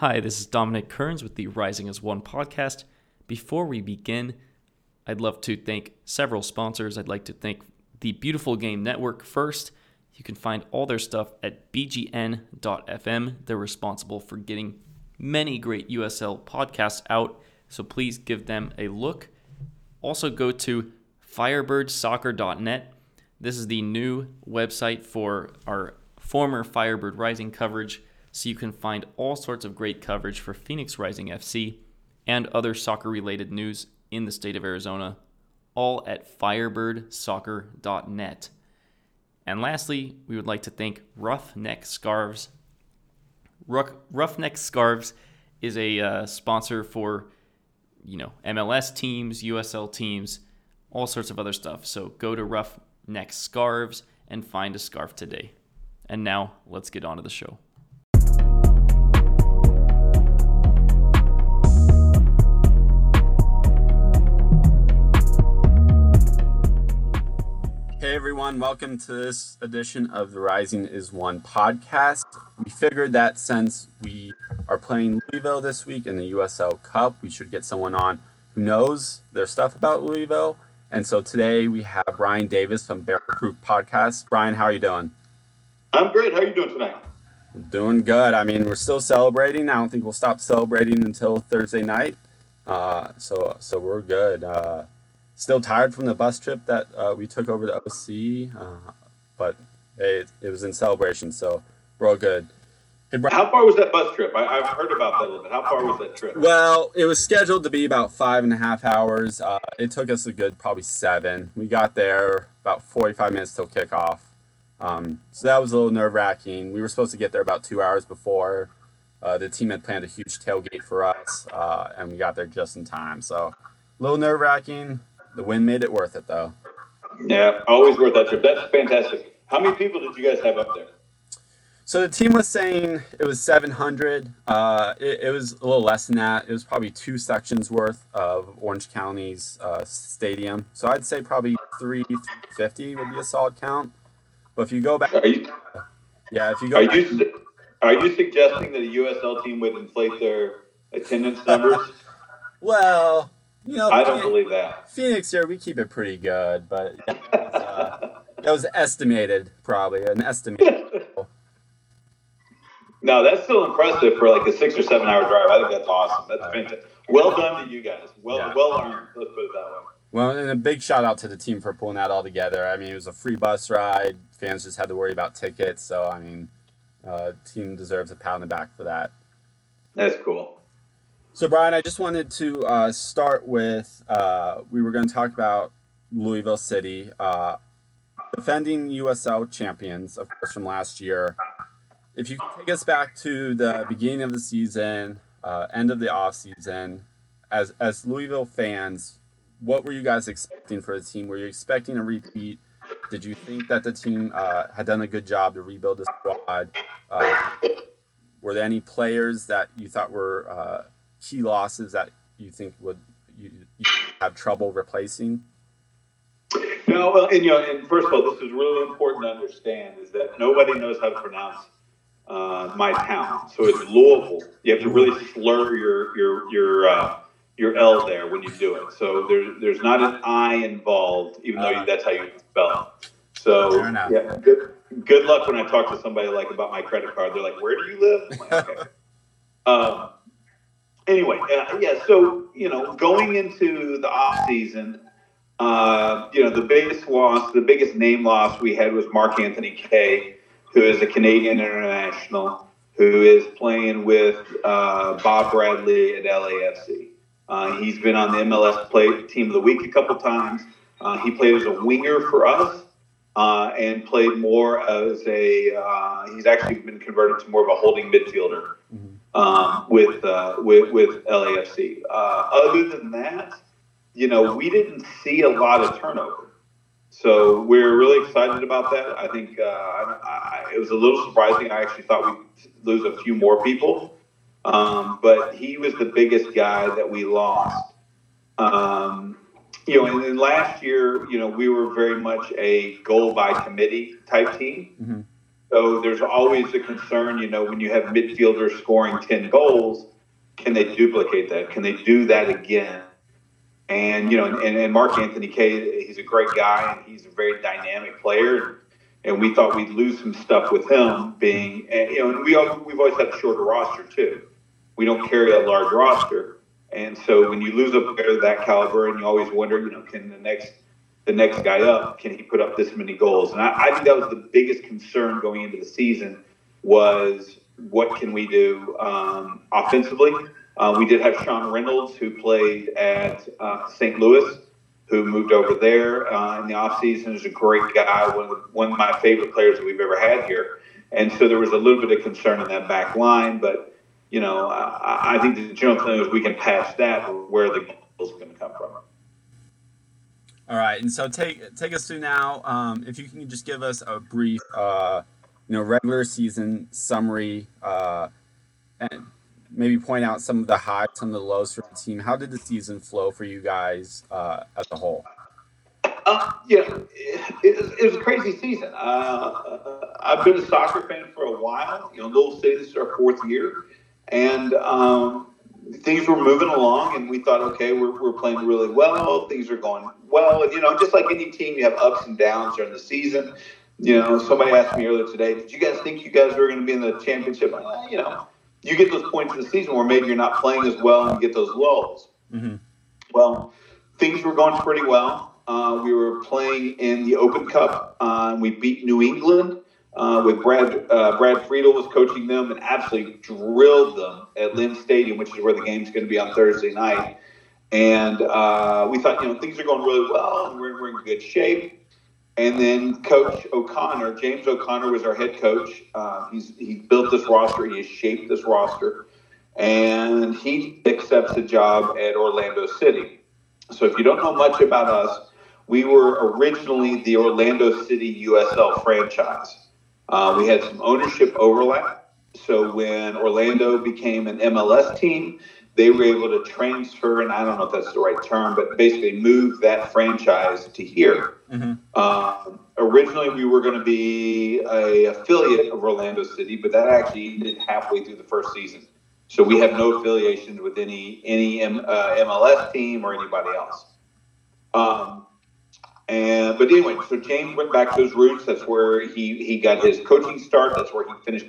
Hi, this is Dominic Kearns with the Rising as One podcast. Before we begin, I'd love to thank several sponsors. I'd like to thank the Beautiful Game Network first. You can find all their stuff at bgn.fm. They're responsible for getting many great USL podcasts out, so please give them a look. Also, go to firebirdsoccer.net. This is the new website for our former Firebird Rising coverage, so you can find all sorts of great coverage for Phoenix Rising FC and other soccer related news in the state of Arizona, all at firebirdsoccer.net. And lastly, we would like to thank Roughneck Scarves. Roughneck Scarves is a uh, sponsor for, you know, MLS teams, USL teams, all sorts of other stuff. So go to Roughneck Scarves and find a scarf today. And now let's get on to the show. Hey everyone, welcome to this edition of the Rising as One podcast. We figured that since we are playing Louisville this week in the USL Cup, we should get someone on who knows their stuff about Louisville. And so today we have Brian Davis from Bear Creek Podcast. Brian, how are you doing? I'm great. How are you doing tonight? Doing good. I mean, we're still celebrating. I don't think we'll stop celebrating until Thursday night. Uh, so, so we're good. Uh, still tired from the bus trip that uh, we took over to OC, uh, but it, it, was in celebration, so we're all good. How far was that bus trip? I, have heard about that a little bit. How far was that trip? Well, it was scheduled to be about five and a half hours. Uh, it took us a good probably seven. We got there about 45 minutes till kickoff. Um, so that was a little nerve wracking. We were supposed to get there about two hours before. Uh, the team had planned a huge tailgate for us, uh, and we got there just in time. So a little nerve wracking. The win made it worth it, though. Yeah, always worth that trip. That's fantastic. How many people did you guys have up there? So the team was saying it was 700. Uh, it, it, was a little less than that. It was probably two sections worth of Orange County's uh, stadium. So I'd say probably 350 would be a solid count. But if you go back, you, yeah, if you go, are back, you are you suggesting that a USL team would inflate their attendance numbers? well, you know, I don't believe that. Phoenix here, we keep it pretty good, but uh, that was estimated, probably an estimate. no, that's still impressive for like a six or seven hour drive. I think that's awesome. That's fantastic. Well done to you guys. Well, yeah. well earned. Let's put it that way. Well, and a big shout out to the team for pulling that all together. I mean, it was a free bus ride. Fans just had to worry about tickets. So, I mean, uh, team deserves a pat on the back for that. That's cool. So, Brian, I just wanted to uh, start with uh, we were going to talk about Louisville City, uh, defending USL champions, of course, from last year. If you take us back to the beginning of the season, uh, end of the off season, as as Louisville fans, what were you guys expecting for the team? Were you expecting a repeat? Did you think that the team uh, had done a good job to rebuild the squad? Uh, were there any players that you thought were key losses that you think would you, you have trouble replacing? No, well, and you know, and first of all, this is really important to understand is that nobody knows how to pronounce uh, my town. So it's Louisville. You have to really slur your your your uh, your L there when you do it. So there's there's not an I involved, even though you, that's how you spell it. So yeah, good, good luck when I talk to somebody like about my credit card. They're like, "Where do you live?" Like, okay. um, anyway, uh, yeah. So you know, going into the off season, uh, you know, the biggest loss, the biggest name loss we had was Mark Anthony Kaye, who is a Canadian international who is playing with uh, Bob Bradley at LAFC. Uh, he's been on the MLS play team of the week a couple times. Uh, he played as a winger for us uh, and played more as a. He's actually been converted to more of a holding midfielder um, with, uh, with with LAFC. Uh, other than that, you know, we didn't see a lot of turnover. So we're really excited about that. I think I, I, it was a little surprising. I actually thought we'd lose a few more people. Um, but he was the biggest guy that we lost. Um, you know, and then last year, you know, we were very much a goal by committee type team. Mm-hmm. So there's always a concern, you know, when you have midfielders scoring 10 goals, can they duplicate that? Can they do that again? And, you know, and, and Mark Anthony Kaye, he's a great guy and he's a very dynamic player. And we thought we'd lose some stuff with him being, you know, and we, we've always had a shorter roster too. We don't carry a large roster. And so when you lose a player of that caliber and you always wonder, you know, can the next the next guy up, can he put up this many goals? And I, I think that was the biggest concern going into the season was what can we do um, offensively? Uh, we did have Sean Reynolds, who played at uh, St. Louis, who moved over there uh, in the offseason. is a great guy, one of, the, one of my favorite players that we've ever had here. And so there was a little bit of concern in that back line, but you know, I, I think the general feeling is we can patch that where the goals are going to come from. All right, and so take take us through now. Um, if you can just give us a brief, uh, you know, regular season summary, uh, and maybe point out some of the highs, some of the lows for the team. How did the season flow for you guys uh, as a whole? Uh, yeah, it, it, was a crazy season. Uh, I've been a soccer fan for a while. You know, City, this is our fourth year, and um, things were moving along, and we thought, okay, we're, we're playing really well. Things are going well. And, you know, just like any team, you have ups and downs during the season. You know, somebody asked me earlier today, did you guys think you guys were going to be in the championship? Well, you know, you get those points in the season where maybe you're not playing as well and you get those lulls. Mm-hmm. Well, things were going pretty well. Uh, we were playing in the Open Cup. Uh, we beat New England uh, with Brad uh, Brad Friedel was coaching them and absolutely drilled them at Lynn Stadium, which is where the game's going to be on Thursday night. And uh, we thought, you know, things are going really well and we're, we're in good shape. And then Coach O'Connor, James O'Connor, was our head coach. Uh, he's he built this roster. He has shaped this roster, and he accepts a job at Orlando City. So if you don't know much about us, we were originally the Orlando City USL franchise. Uh, we had some ownership overlap. So when Orlando became an MLS team, they were able to transfer, and I don't know if that's the right term, but basically move that franchise to here. Mm-hmm. Uh, originally, we were going to be a affiliate of Orlando City, but that actually ended halfway through the first season. So we have no affiliation with any any M, uh, MLS team or anybody else. Um, and but anyway, so James went back to his roots. That's where he he got his coaching start. That's where he finished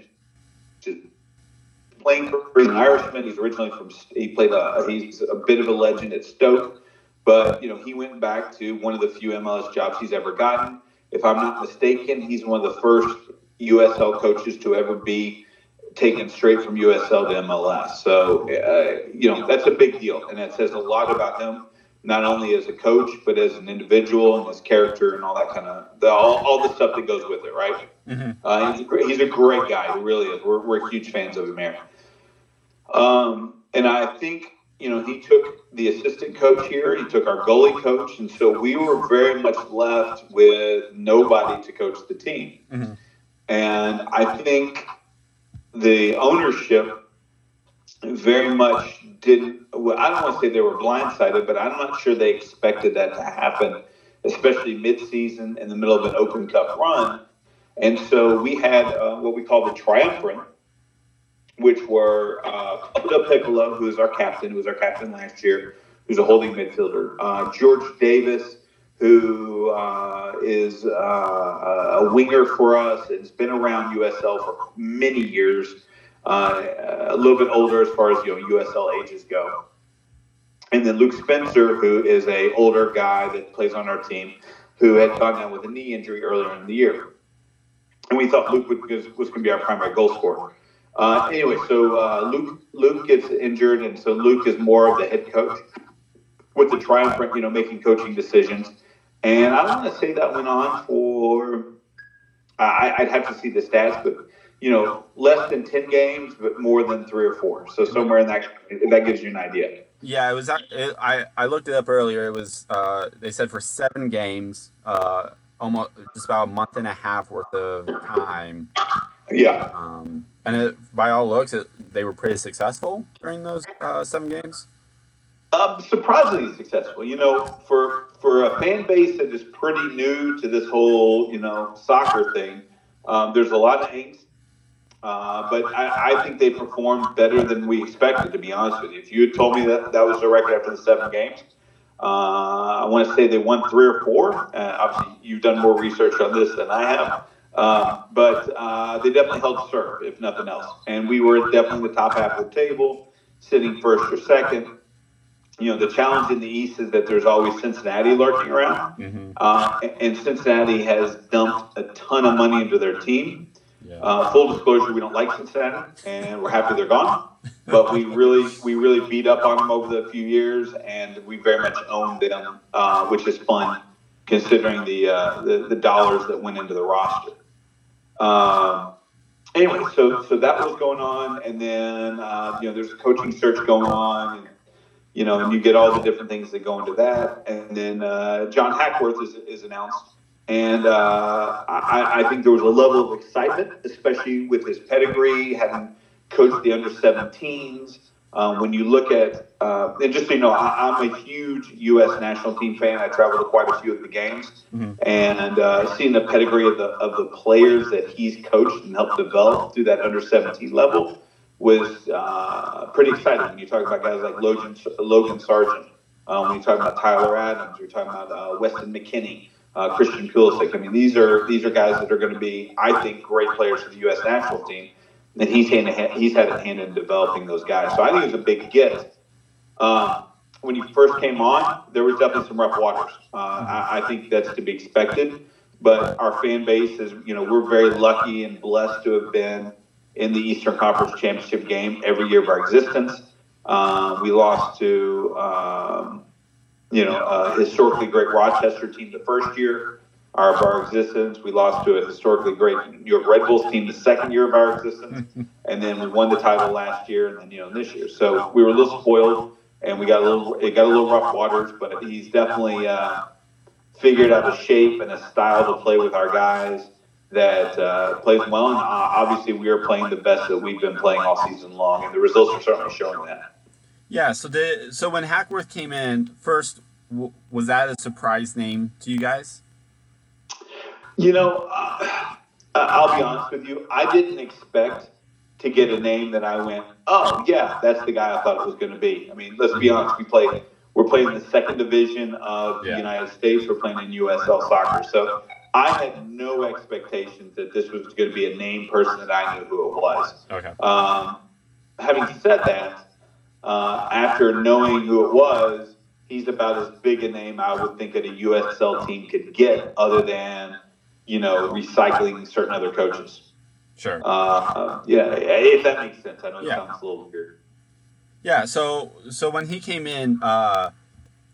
playing. He's an Irishman. He's originally from. He played a. He's a bit of a legend at Stoke, but you know he went back to one of the few MLS jobs he's ever gotten. If I'm not mistaken, he's one of the first USL coaches to ever be taken straight from USL to MLS. So uh, you know that's a big deal, and it says a lot about him not only as a coach but as an individual and his character and all that kind of the, all, all the stuff that goes with it right mm-hmm. uh, he's, a great, he's a great guy he really is we're, we're huge fans of him here um, and i think you know he took the assistant coach here he took our goalie coach and so we were very much left with nobody to coach the team mm-hmm. and i think the ownership very much didn't. Well, I don't want to say they were blindsided, but I'm not sure they expected that to happen, especially mid-season in the middle of an Open Cup run. And so we had uh, what we call the triumvirate, which were uh, Piccolo, who is our captain, who was our captain last year, who's a holding midfielder, uh, George Davis, who uh, is uh, a winger for us and has been around USL for many years uh, a little bit older as far as you know USL ages go. And then Luke Spencer, who is a older guy that plays on our team, who had gone down with a knee injury earlier in the year. And we thought Luke would, was, was going to be our primary goal scorer. Uh, anyway, so uh, Luke Luke gets injured, and so Luke is more of the head coach with the triumphant, you know, making coaching decisions. And I want to say that went on for I, would have to see the stats, but you know, less than 10 games, but more than three or four. So somewhere in that, that gives you an idea. Yeah, it was. It, I I looked it up earlier. It was. Uh, they said for seven games, uh, almost just about a month and a half worth of time. Yeah. Um, and it, by all looks, it, they were pretty successful during those uh, seven games. Um, surprisingly successful. You know, for for a fan base that is pretty new to this whole you know soccer thing, Um, there's a lot of angst, uh, but I, I, think they performed better than we expected. To be honest with you, if you had told me that that was the record after the seven games, uh, I want to say they won three or four. Uh, obviously, you've done more research on this than I have. Um, but uh, they definitely held serve, if nothing else. And we were definitely the top half of the table, sitting first or second you know, the challenge in the East is that there's always Cincinnati lurking around. Mm-hmm. Uh, and Cincinnati has dumped a ton of money into their team. Yeah. Uh, full disclosure, we don't like Cincinnati, and we're happy they're gone. But we really, we really beat up on them over the few years, and we very much owned them, uh, which is fun considering the, uh, the, the dollars that went into the roster. Um, anyway, so so that was going on, and then uh, you know there's a coaching search going on. And, you know, and you get all the different things that go into that. And then uh, John Hackworth is, is announced. And uh, I, I, think there was a level of excitement, especially with his pedigree, having coached the under 17s. Um, when you look at, uh, and just so you know, I, am a huge U.S. national team fan. I travel to quite a few of the games, mm-hmm. and uh, seeing the pedigree of the of the players that he's coached and helped develop through that under 17 level was uh, pretty exciting when you talk about guys like Logan, Logan Sargent. Um, when you talk about Tyler Adams, you're talking about uh, Weston McKennie, uh, Christian Pulisic. I mean, these are these are guys that are going to be, I think, great players for the U.S. national team. And he's hand, he's had a hand in developing those guys. So I think it was a big gift. Um, when he first came on, there was definitely some rough waters. Uh, I, I think that's to be expected. But our fan base is, you know, we're very lucky and blessed to have been in the Eastern Conference Championship game every year of our existence. Um, we lost to, um, you know, a historically great Rochester team the first year of our existence. We lost to a historically great New York Red Bulls team the second year of our existence, and then we won the title last year, and then you know this year. So we were a little spoiled, and we got a little it got a little rough waters, but he's definitely uh, figured out a shape and a style to play with our guys that uh, plays well. And uh, obviously, we are playing the best that we've been playing all season long, and the results are certainly showing that. Yeah. So the so when Hackworth came in first, w- was that a surprise name to you guys? You know, uh, I'll be honest with you. I didn't expect to get a name that I went, oh yeah, that's the guy I thought it was going to be. I mean, let's be honest. We play. We're playing the second division of yeah. the United States. We're playing in USL soccer. So I had no expectations that this was going to be a named person that I knew who it was. Okay. Um, having said that, uh, after knowing who it was, he's about as big a name I would think that a USL team could get, other than you know recycling certain other coaches. Sure. Uh, yeah, if that makes sense. I know it yeah. sounds a little weird. Yeah. So so when he came in. Uh,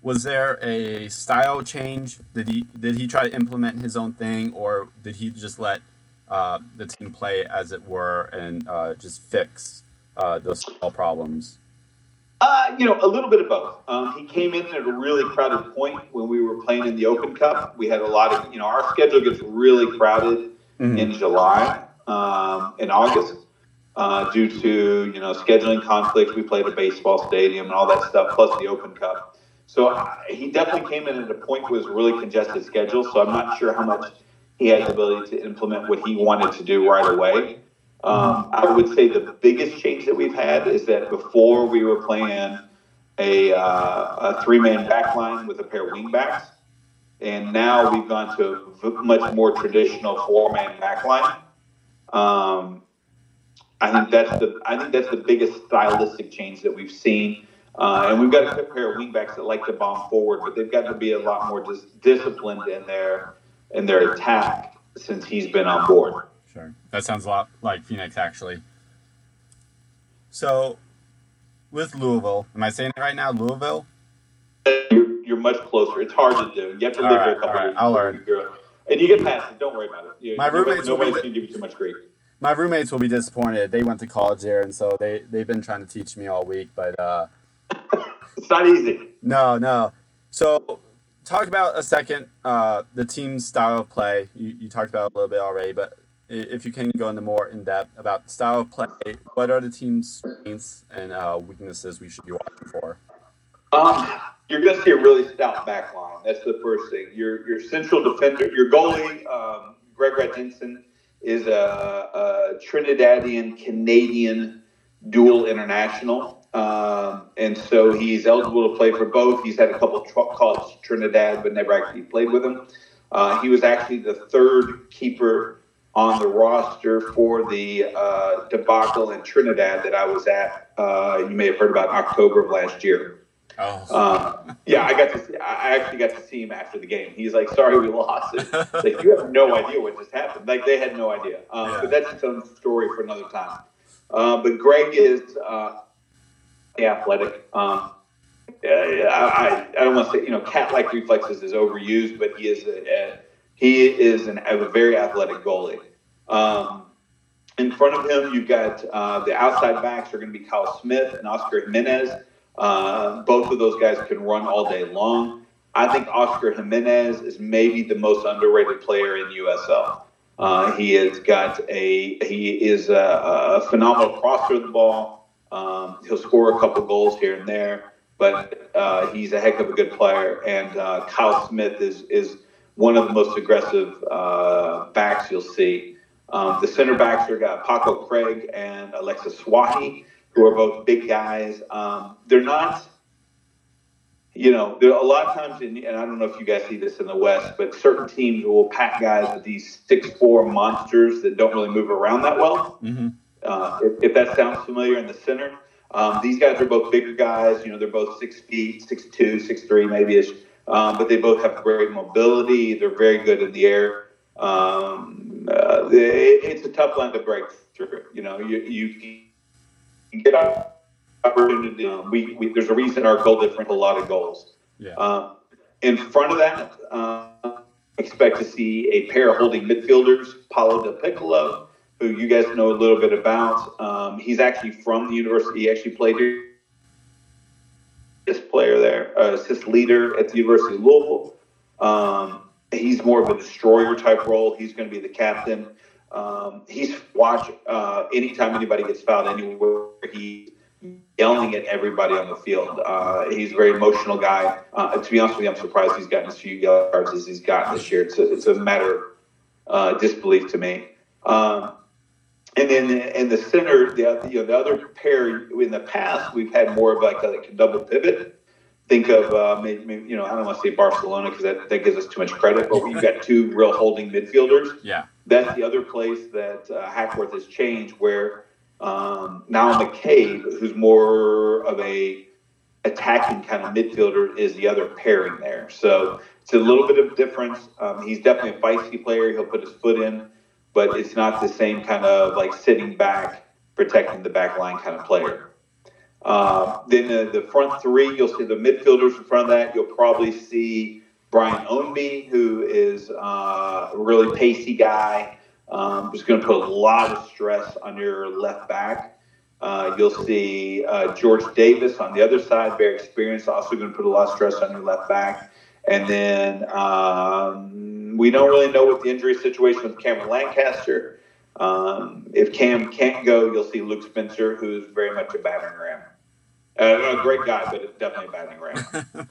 was there a style change? Did he did he try to implement his own thing, or did he just let uh, the team play as it were and uh, just fix uh, those small problems? Uh, you know, a little bit of both. Um, he came in at a really crowded point when we were playing in the Open Cup. We had a lot of, you know, our schedule gets really crowded mm-hmm. in July um, and August. Uh, due to you know scheduling conflicts, we played a baseball stadium and all that stuff, plus the Open Cup. So he definitely came in at a point where it was a really congested schedule. So I'm not sure how much he had the ability to implement what he wanted to do right away. Um, I would say the biggest change that we've had is that before we were playing a, uh, a three man backline with a pair of wingbacks. And now we've gone to a much more traditional four man backline. Um, I think that's the I think that's the biggest stylistic change that we've seen uh, and we've got a pair of wingbacks that like to bomb forward, but they've got to be a lot more dis- disciplined in their in their attack since he's been on board. Sure, that sounds a lot like Phoenix actually. So, with Louisville, am I saying it right now? Louisville. You're, you're much closer. It's hard to do. You have to live here a couple years. I'll learn. And you get past it. Don't worry about it. You, My roommates nobody's going to give you too much grief. My roommates will be disappointed. They went to college there, and so they they've been trying to teach me all week. But uh, it's not easy. No, no. So, talk about a second uh, the team's style of play. You, you talked about a little bit already, but if you can go into more in depth about the style of play, what are the team's strengths and uh, weaknesses we should be watching for? Um, you're going to see a really stout back line. That's the first thing. Your your central defender, your goalie, um, Greg Ranjitsingh, is a, a Trinidadian Canadian dual international. Um, and so he's eligible to play for both. He's had a couple of calls to Trinidad, but never actually played with him. Uh, he was actually the third keeper on the roster for the uh, debacle in Trinidad that I was at. Uh, you may have heard about in October of last year. Oh. Uh, yeah, I got to. See, I actually got to see him after the game. He's like, "Sorry, we lost." It. like you have no idea what just happened. Like they had no idea. Um, Yeah. But that's its own story for another time. Uh, but Greg is uh, athletic. Um, I, I don't want to say you know cat-like reflexes is overused, but he is a, a he is an, a very athletic goalie. Um, in front of him, you've got uh, the outside backs are going to be Kyle Smith and Oscar Jimenez. Uh, both of those guys can run all day long. I think Oscar Jimenez is maybe the most underrated player in USL. Uh, he has got a he is a, a phenomenal crosser of the ball. Um, he'll score a couple goals here and there, but uh, he's a heck of a good player. And uh, Kyle Smith is is one of the most aggressive uh, backs you'll see. Um, the center backs are got Paco Craig and Alexis Souahy, who are both big guys. Um, they're not, you know, there are a lot of times, in, and I don't know if you guys see this in the West, but certain teams will pack guys with these six four monsters that don't really move around that well. Mhm. Uh, if, if that sounds familiar in the center, um, these guys are both bigger guys. You know, they're both six feet, six two, six three, maybe ish. Um, but they both have great mobility. They're very good in the air. Um, uh, it's a tough line to break through. You know, you you, get opportunity. Um, we, we there's a reason our goal difference a lot of goals. Yeah. Uh, in front of that, uh, expect to see a pair of holding midfielders, Paolo DelPiccolo, who you guys know a little bit about. Um, he's actually from the university. He actually played here. This player there, uh, assist leader at the University of Louisville. Um, he's more of a destroyer type role. He's going to be the captain. Um, he's watch uh, anytime anybody gets fouled anywhere. He's yelling at everybody on the field. Uh, he's a very emotional guy. Uh, to be honest with you, I'm surprised he's gotten as few yellow cards as he's gotten this year. It's a, it's a matter of uh, disbelief to me. Um, and then in the center, the you know, the other pair in the past, we've had more of like a, like a double pivot. Think of uh, maybe, maybe, you know I don't want to say Barcelona because that, that gives us too much credit, but we've got two real holding midfielders Yeah. that's the other place that uh, Hackworth has changed, where um, now McCabe, who's more of a attacking kind of midfielder, is the other pairing there. So it's a little bit of difference. Um, he's definitely a feisty player. He'll put his foot in, but it's not the same kind of like sitting back, protecting the back line kind of player. Uh, then the, the front three, you'll see the midfielders in front of that. You'll probably see Brian Ownby, who is uh, a really pacey guy, um, who's going to put a lot of stress on your left back. Uh, you'll see uh, George Davis on the other side, very experienced, also going to put a lot of stress on your left back. And then um, we don't really know what the injury situation with Cameron Lancaster. Um, if Cam can't go, you'll see Luke Spencer, who's very much a battering ram. Uh, a great guy, but definitely a battering ram.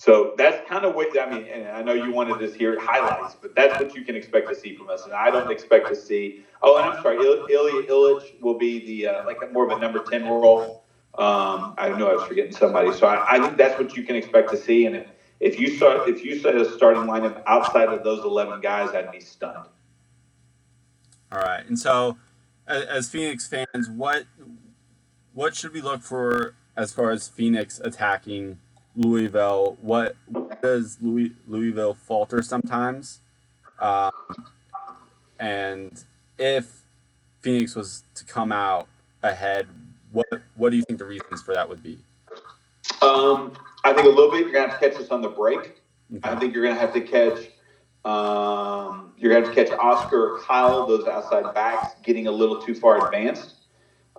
So that's kind of what I mean. And I know you wanted to hear highlights, but that's what you can expect to see from us. And I don't expect to see. Oh, and I'm sorry, Il- Ilija Ilić will be the uh, like more of a number ten role. Um, I know I was forgetting somebody, so I, I think that's what you can expect to see. And if, if you start, if you set a starting lineup outside of those eleven guys, I'd be stunned. All right. And so, as Phoenix fans, what what should we look for as far as Phoenix attacking Louisville? What does Louis, Louisville falter sometimes? Um, and if Phoenix was to come out ahead, what what do you think the reasons for that would be? Um, I think a little bit you're gonna have to catch us on the break. I think you're gonna have to catch. Um, you're gonna have to catch Oscar Kyle, those outside backs, getting a little too far advanced.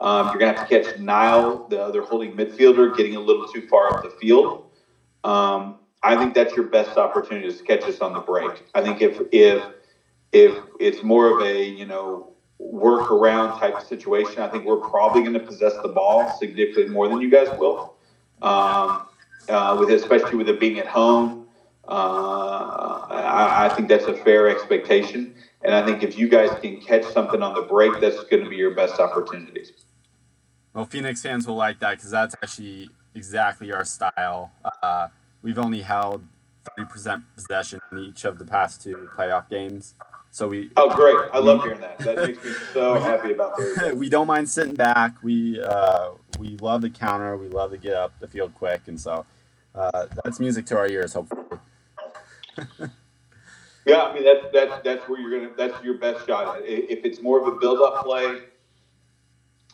Um, you're gonna have to catch Niall, the other holding midfielder, getting a little too far up the field. Um, I think that's your best opportunity to catch us on the break. I think if if if it's more of a you know work around type of situation, I think we're probably going to possess the ball significantly more than you guys will. Um, uh, with especially with it being at home. Uh, I, I think that's a fair expectation. And I think if you guys can catch something on the break, that's going to be your best opportunities. Well, Phoenix fans will like that because that's actually exactly our style. Uh, we've only held 30% possession in each of the past two playoff games. So we. Oh, great! I love hearing that. That makes me so happy about this. we don't mind sitting back. We uh, we love the counter. We love to get up the field quick, and so uh, that's music to our ears. Hopefully. yeah, I mean that's that's that's where you're gonna. That's your best shot. If it's more of a build-up play,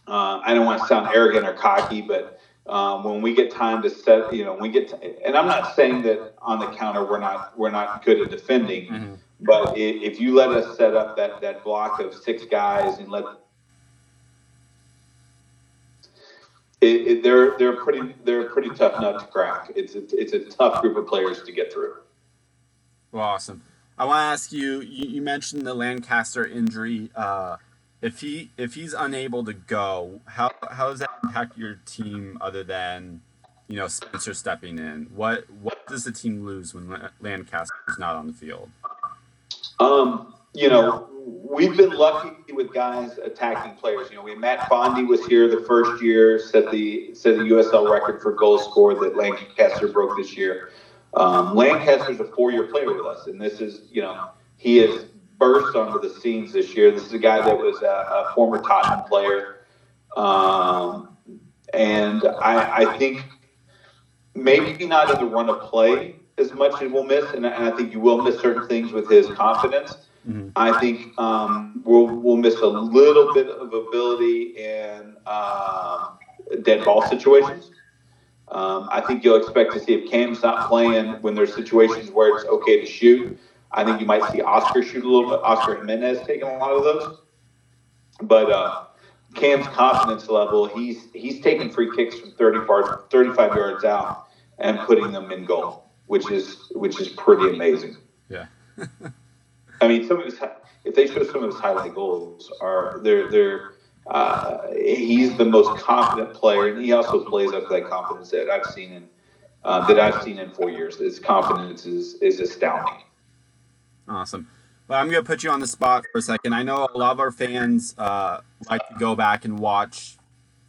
uh, I don't want to sound arrogant or cocky, but um, when we get time to set, you know, we get, to, and I'm not saying that on the counter we're not we're not good at defending. Mm-hmm but if you let us set up that, that block of six guys and let it, it, they're they're pretty they're a pretty tough nut to crack. It's a, it's a tough group of players to get through. Well, awesome. I want to ask you, you. You mentioned the Lancaster injury. Uh, if he if he's unable to go, how how does that impact your team other than you know Spencer stepping in? What what does the team lose when Lancaster is not on the field? Um, you know, we've been lucky with guys attacking players. You know, we Matt Fondy was here the first year, set the set the USL record for goal scored that Lancaster broke this year. Um, Lancaster's a four-year player with us, and this is, you know, he has burst onto the scenes this year. This is a guy that was a, a former Tottenham player, um, and I, I think maybe not in the run of play, as much as we'll miss, and, I think you will miss certain things with his confidence. Mm-hmm. I think um, we'll we'll miss a little bit of ability in uh, dead ball situations. Um, I think you'll expect to see if Cam's not playing when there's situations where it's okay to shoot. I think you might see Oscar shoot a little bit. Oscar Jimenez taking a lot of those, but uh, Cam's confidence level, he's he's taking free kicks from 30 35 yards out and putting them in goal which is which is pretty amazing. Yeah. I mean, some of his if they show some of his highlight goals are they're they're uh, he's the most confident player, and he also plays up that confidence that I've seen in uh, that I've seen in four years. His confidence is is astounding. Awesome. Well, I'm going to put you on the spot for a second. I know a lot of our fans uh, like to go back and watch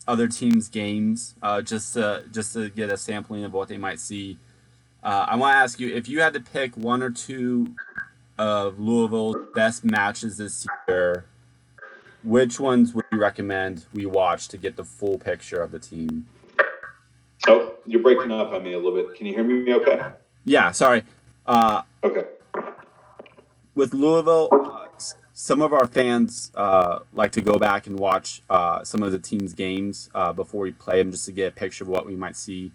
other teams' games uh, just to just to get a sampling of what they might see uh, I want to ask you if you had to pick one or two of Louisville's best matches this year, which ones would you recommend we watch to get the full picture of the team? Oh, you're breaking up on me a little bit. Can you hear me okay? Yeah, sorry. Uh, okay. With Louisville, uh, some of our fans uh, like to go back and watch uh, some of the team's games uh, before we play them just to get a picture of what we might see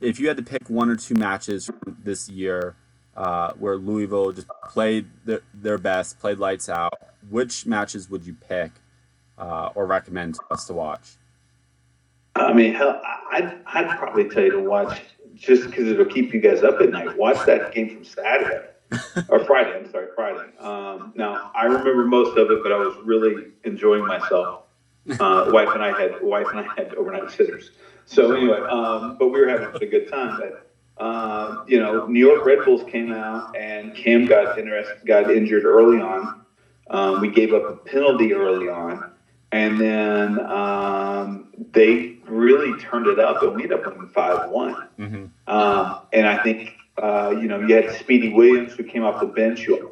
if you had to pick one or two matches this year uh, where Louisville just played their, their, best, played lights out, which matches would you pick uh, or recommend to us to watch? I mean, hell, I'd, I'd probably tell you to watch just because it'll keep you guys up at night. Watch that game from Saturday or Friday. I'm sorry, Friday. Um, now I remember most of it, but I was really enjoying myself. Uh, wife and I had wife and I had overnight sitters. So anyway, um, but we were having a good time. But uh, you know, New York Red Bulls came out and Cam got interested, got injured early on. Um, we gave up a penalty early on, and then um, they really turned it up, and we ended up winning five one. Mm-hmm. Um, and I think uh, you know you had Speedy Williams who came off the bench, who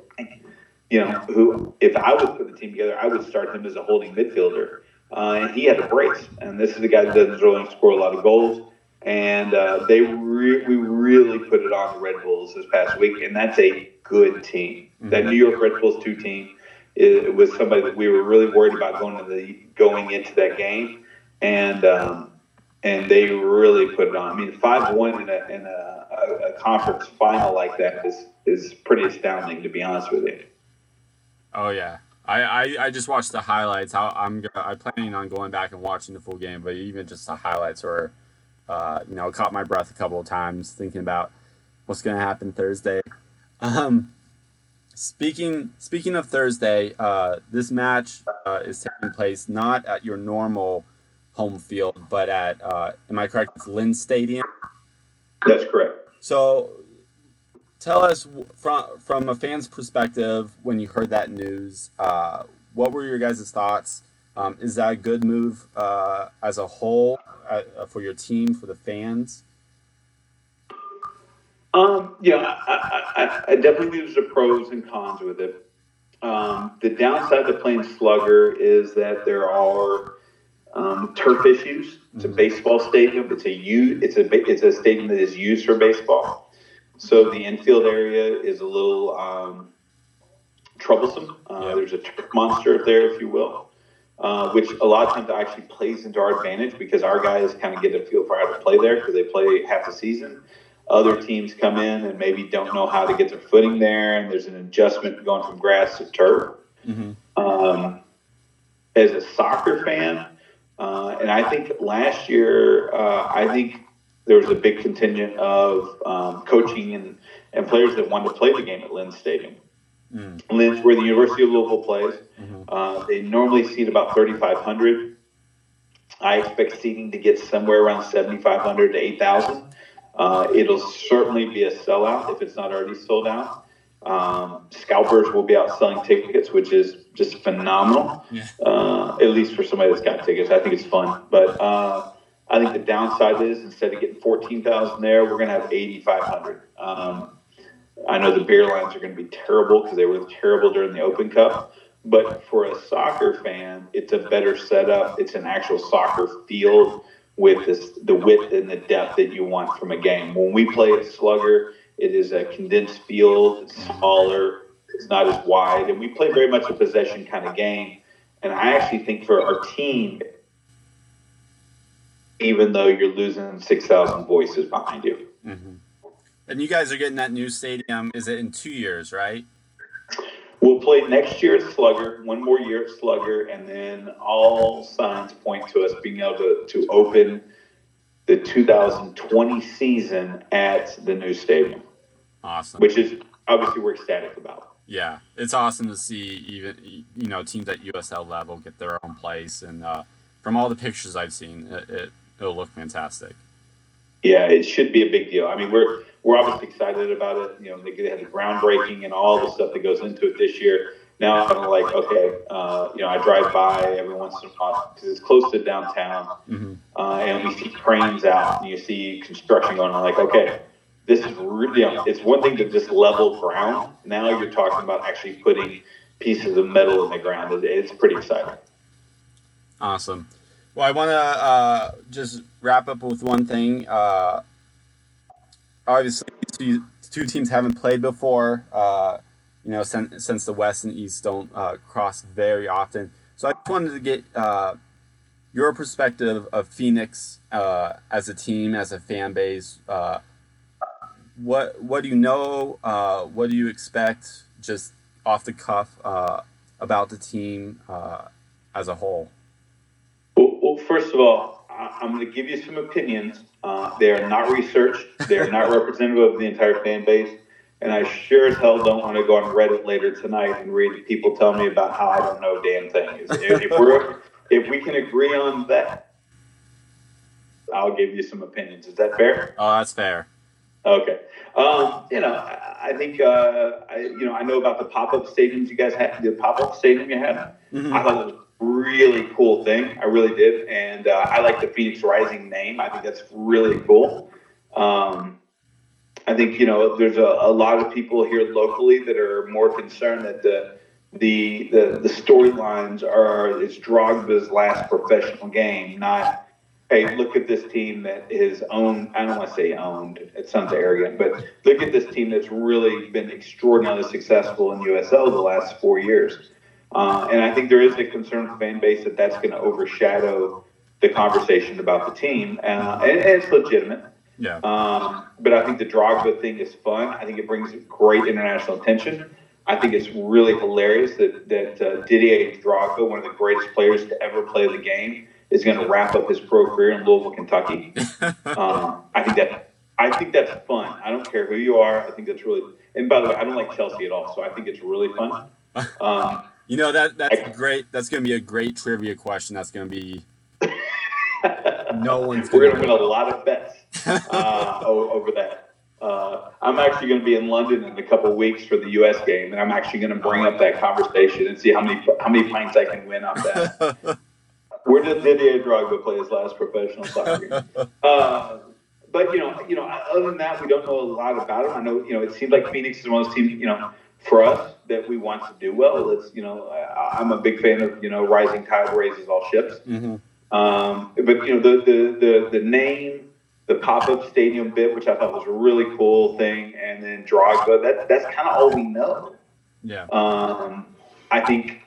you know who if I would put the team together, I would start him as a holding midfielder uh, and he had a brace. And this is a guy that doesn't really score a lot of goals. And uh, they re- we really put it on the Red Bulls this past week, and that's a good team. Mm-hmm. That New York Red Bulls two team it was somebody that we were really worried about going to the going into that game, and um, and they really put it on. I mean, five one in, a, in a, a, a conference final like that is is pretty astounding, to be honest with you. Oh yeah, I, I, I just watched the highlights. I, I'm I'm planning on going back and watching the full game, but even just the highlights were, uh, you know, caught my breath a couple of times thinking about what's going to happen Thursday. Um, speaking speaking of Thursday, uh, this match uh, is taking place not at your normal home field, but at uh, am I correct? It's Lynn Stadium. That's correct. So tell us from from a fan's perspective when you heard that news. Uh, what were your guys' thoughts? Um, is that a good move uh, as a whole uh, for your team for the fans? Um, yeah, I, I, I definitely there's a pros and cons with it. Um, the downside to playing slugger is that there are um, turf issues. It's a mm-hmm. baseball stadium. It's a u- It's a it's a stadium that is used for baseball. So the infield area is a little um, troublesome. Uh, yeah. There's a turf monster there, if you will, uh, which a lot of times actually plays into our advantage because our guys kind of get a feel for how to play there because they play half the season other teams come in and maybe don't know how to get their footing there, and there's an adjustment going from grass to turf. Mm-hmm. Um, as a soccer fan, uh, and I think last year, uh, I think there was a big contingent of um, coaching and, and players that wanted to play the game at Lynn Stadium. Mm. Lynn's where the University of Louisville plays. Mm-hmm. Uh, they normally seat about 3,500. I expect seating to get somewhere around 7,500 to 8,000. Uh, it'll certainly be a sellout if it's not already sold out. Um, scalpers will be out selling tickets, which is just phenomenal. Yeah. Uh, at least for somebody that's got tickets, I think it's fun. But uh, I think the downside is instead of getting fourteen thousand there, we're going to have eighty five hundred. Um, I know the beer lines are going to be terrible because they were terrible during the Open Cup. But for a soccer fan, it's a better setup. It's an actual soccer field with this, the width and the depth that you want from a game. When we play a slugger, it is a condensed field. It's smaller. It's not as wide, and we play very much a possession kind of game. And I actually think for our team, even though you're losing six thousand voices behind you. Mm-hmm. And you guys are getting that new stadium. Is it in two years, right? We'll play next year at Slugger, one more year at Slugger, and then all signs point to us being able to, to open the 2020 season at the new stadium. Awesome. Which is obviously we're ecstatic about. Yeah, it's awesome to see even you know teams at USL level get their own place, and uh, from all the pictures I've seen, it, it it'll look fantastic. Yeah, it should be a big deal. I mean, we're we're obviously excited about it. You know, they, they had the groundbreaking and all the stuff that goes into it this year. Now I'm like, okay, uh, you know, I drive by every once in a while because it's close to downtown, mm-hmm. uh, and we see cranes out, and you see construction going on. Like, okay, this is really, it's one thing to just level ground. Now you're talking about actually putting pieces of metal in the ground. It's pretty exciting. Awesome. Well, I want to uh, just wrap up with one thing. Uh, obviously, two, two, teams haven't played before. Uh, you know, since, since the West and East don't uh, cross very often. So I just wanted to get uh, your perspective of Phoenix uh, as a team, as a fan base. What what do you know? Uh, what do you expect? Just off the cuff uh, about the team uh, as a whole. Well, first of all, I'm going to give you some opinions. Uh, they are not research. They are not representative of the entire fan base. And I sure as hell don't want to go on Reddit later tonight and read people tell me about how I don't know damn thing. If, we're, if we can agree on that, I'll give you some opinions. Is that fair? Oh, that's fair. Okay. Um, you know, I, I think uh, I, you know I know about the pop up stadiums you guys had. The pop up stadium you had. Mm-hmm. I thought it was really cool thing. I really did, and uh, I like the Phoenix Rising name. I think that's really cool. Um, I think you know there's a, a, lot of people here locally that are more concerned that the the the, the storylines are it's Drogba's last professional game, not hey look at this team that is owned. I don't want to say owned. It sounds arrogant, but look at this team that's really been extraordinarily successful in USL the last four years. Uh, and I think there is a concern from fan base that that's going to overshadow the conversation about the team, uh, and, and, it's legitimate. Yeah. Um, but I think the Drogba thing is fun. I think it brings great international attention. I think it's really hilarious that that uh, Didier Drogba, one of the greatest players to ever play the game, is going to wrap up his pro career in Louisville, Kentucky. um, I think that I think that's fun. I don't care who you are. I think that's really. And by the way, I don't like Chelsea at all, so I think it's really fun. Um, you know that that's great. That's going to be a great trivia question. That's going to be no one's. We're going to win a lot of bets uh, over that. uh, I'm actually going to be in London in a couple of weeks for the U.S. game, and I'm actually going to bring up that conversation and see how many how many pints I can win off that. Where did Didier Drogba play his last professional soccer game? Uh, but you know, you know, other than that, we don't know a lot about him. I know, you know, it seems like Phoenix is one of those teams, you know, for us that we want to do well. It's you know, I, am a big fan of you know, rising tide raises all ships. Mm-hmm. Um, but you know, the the the, the name, the pop up stadium bit, which I thought was a really cool thing, and then Drogba. That that's kind of all we know. Yeah. Um, I think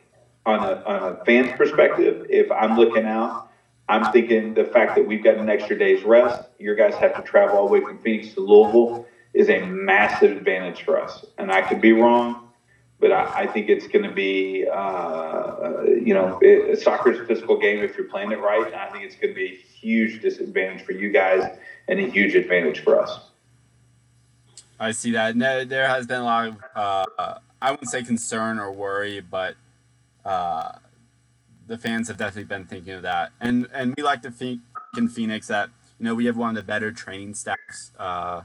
on a on a fan's perspective, if I'm looking out, I'm thinking the fact that we've got an extra day's rest. Your guys have to travel all the way from Phoenix to Louisville is a massive advantage for us. And I could be wrong, but I, I think it's going to be, uh, you know, it, soccer's a physical game if you're playing it right. And I think it's going to be a huge disadvantage for you guys and a huge advantage for us. I see that. There has been a lot of, uh, I wouldn't say concern or worry, but uh, the fans have definitely been thinking of that. And and we like to think in Phoenix that you know we have one of the better training staffs uh,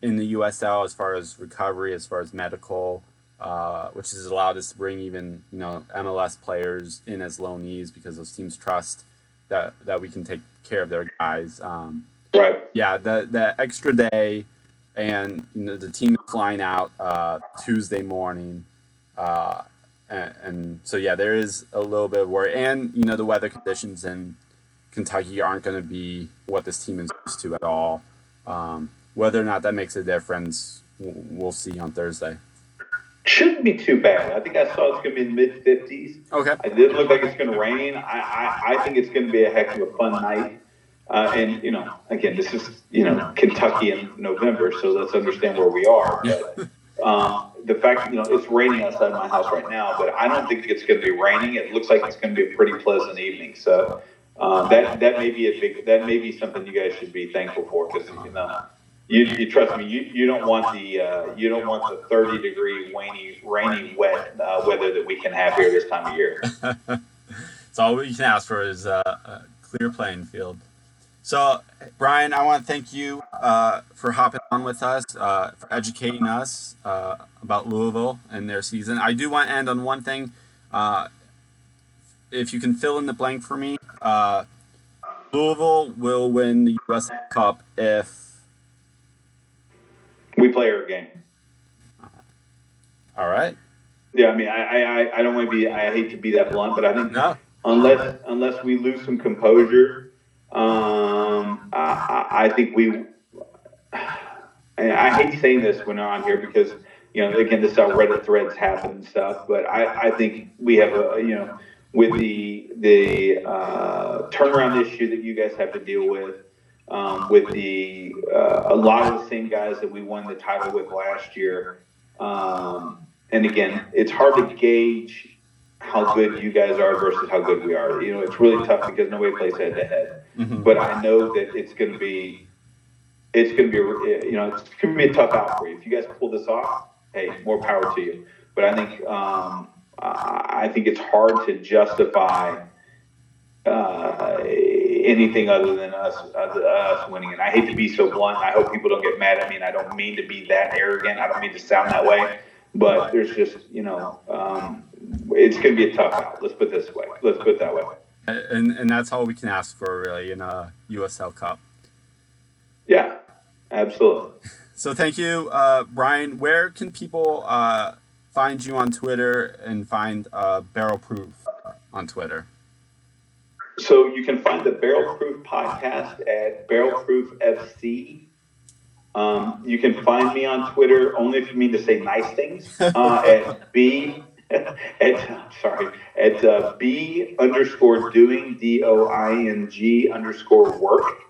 in the USL as far as recovery, as far as medical, uh, which has allowed us to bring even you know MLS players in as loanees because those teams trust that that we can take care of their guys. Um, right. Yeah. The the extra day, and you know the team flying out uh, Tuesday morning. Uh, and, and, so yeah, there is a little bit of worry, and you know the weather conditions in Kentucky aren't going to be what this team is used to at all. Um, whether or not that makes a difference, we'll see on Thursday. Shouldn't be too bad. I think I saw it's going to be in the mid 50s. Okay. It didn't look like it's going to rain. I, I, I think it's going to be a heck of a fun night. Uh, and, you know, again, this is, you know, Kentucky in November, so let's understand where we are. But um, the fact, you know, it's raining outside my house right now, but I don't think it's going to be raining. It looks like it's going to be a pretty pleasant evening. So uh, that that may be a big, that may be something you guys should be thankful for because, you know, you, you trust me. You, you don't want the uh, you don't want the thirty degree rainy rainy wet uh, weather that we can have here this time of year. it's all we can ask for is uh, a clear playing field. So, Brian, I want to thank you uh, for hopping on with us, uh, for educating us uh, about Louisville and their season. I do want to end on one thing. if you can fill in the blank for me, Louisville will win the U.S. Cup if we play our game. All right. Yeah, I mean, I, I, I don't want to be. I hate to be that blunt, but I think no. unless unless we lose some composure, um, I, I think we. I hate saying this when I'm on here because you know again this is how Reddit threads happen and stuff, but I, I think we have a you know with the the uh, turnaround issue that you guys have to deal with um, with the uh, a lot of the same guys that we won the title with last year. Um, and again, it's hard to gauge how good you guys are versus how good we are. You know, it's really tough because nobody plays head to head. But I know that it's going to be, it's going to be, you know, it's going to be a tough out for you. If you guys pull this off, hey, more power to you. But I think, um, I think it's hard to justify uh, anything other than us us winning it. I hate to be so blunt. I hope people don't get mad at me, and I don't mean to be that arrogant. I don't mean to sound that way. But there's just, you know, um, it's going to be a tough out. Let's put this way. Let's put it that way. And and that's all we can ask for, really, in a USL Cup. Yeah, absolutely. So thank you, uh, Brian. Where can people uh, find you on Twitter and find uh, Barrel Proof on Twitter? So you can find the Barrel Proof podcast at Barrel Proof FC. Um, you can find me on Twitter only if you mean to say nice things uh, at B at sorry at uh, B underscore doing D O I N G underscore work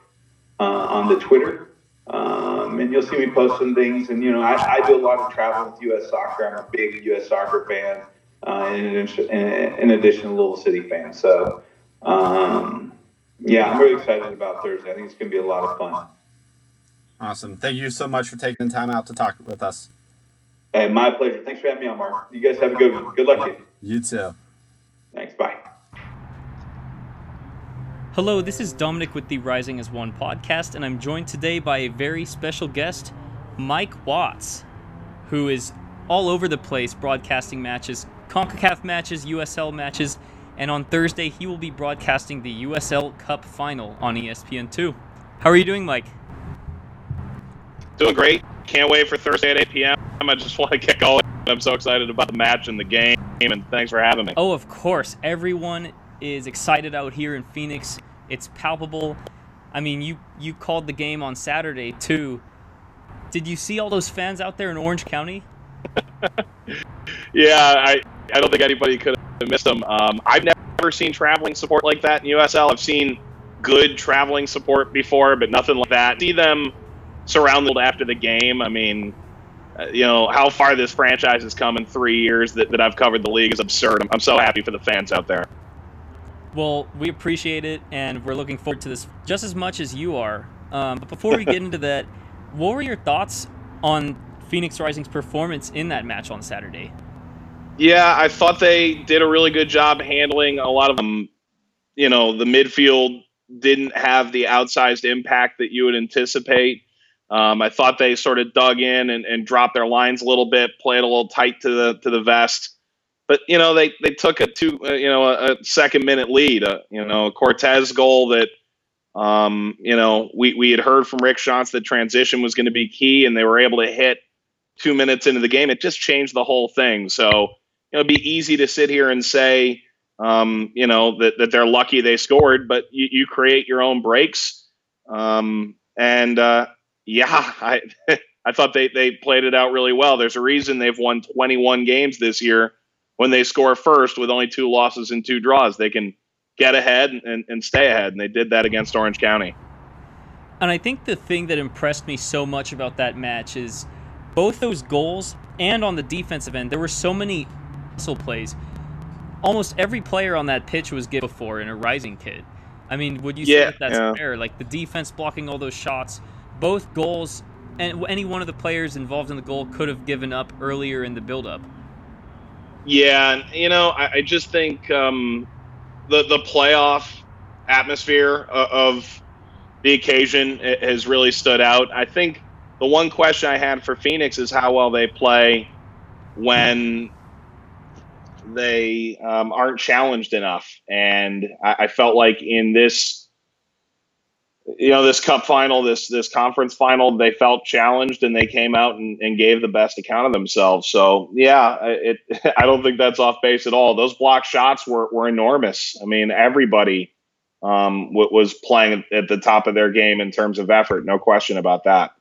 uh, on the Twitter. Um, and you'll see me post some things. And you know, I, I, do a lot of travel with U.S. Soccer. I'm a big U.S. Soccer fan. Uh, in, addition, in addition, a Louisville City fan. So um, yeah, I'm really excited about Thursday. I think it's going to be a lot of fun. Awesome. Thank you so much for taking the time out to talk with us. Hey, my pleasure. Thanks for having me on, Mark. You guys have a good one. Good luck to you. You too. Thanks. Bye. Hello, this is Dominic with the Rising as One podcast, and I'm joined today by a very special guest, Mike Watts, who is all over the place broadcasting matches, CONCACAF matches, USL matches, and on Thursday he will be broadcasting the USL Cup final on ESPN2. How are you doing, Mike? Doing great. Can't wait for Thursday at 8 p.m. I just want to get going. I'm so excited about the match and the game, and thanks for having me. Oh, of course. Everyone is excited out here in Phoenix. It's palpable. I mean, you you called the game on Saturday too. Did you see all those fans out there in Orange County? yeah, I I don't think anybody could have missed them. Um, I've never seen traveling support like that in USL. I've seen good traveling support before, but nothing like that. See them surrounded after the game. I mean, uh, you know, how far this franchise has come in three years that, that I've covered the league is absurd. I'm, I'm so happy for the fans out there. Well, we appreciate it, and we're looking forward to this just as much as you are. Um, but before we get into that, what were your thoughts on Phoenix Rising's performance in that match on Saturday? Yeah, I thought they did a really good job handling a lot of them. You know, the midfield didn't have the outsized impact that you would anticipate. Um, I thought they sort of dug in and, and dropped their lines a little bit, played a little tight to the to the vest. But you know they they took a two uh, you know a, a second minute lead. Uh, you know a Cortez goal that um, you know we we had heard from Rick Schantz that transition was going to be key, and they were able to hit two minutes into the game. It just changed the whole thing. So you know, it'd be easy to sit here and say um, you know that that they're lucky they scored, but you, you create your own breaks. Um, and uh, yeah, I I thought they they played it out really well. There's a reason they've won 21 games this year when they score first with only two losses and two draws. They can get ahead and, and stay ahead, and they did that against Orange County. And I think the thing that impressed me so much about that match is both those goals and on the defensive end, there were so many hustle plays. Almost every player on that pitch was given before in a rising kid. I mean, would you say yeah, that that's yeah. fair? Like the defense blocking all those shots, both goals and any one of the players involved in the goal could have given up earlier in the build-up. Yeah, you know, I, I just think um, the the playoff atmosphere of the occasion has really stood out. I think the one question I had for Phoenix is how well they play when they um, aren't challenged enough, and I, I felt like in this you know this cup final this this conference final they felt challenged and they came out and, and gave the best account of themselves. So yeah it i don't think that's off base at all. Those block shots were, were enormous. I mean everybody um, was playing at the top of their game in terms of effort no question about that.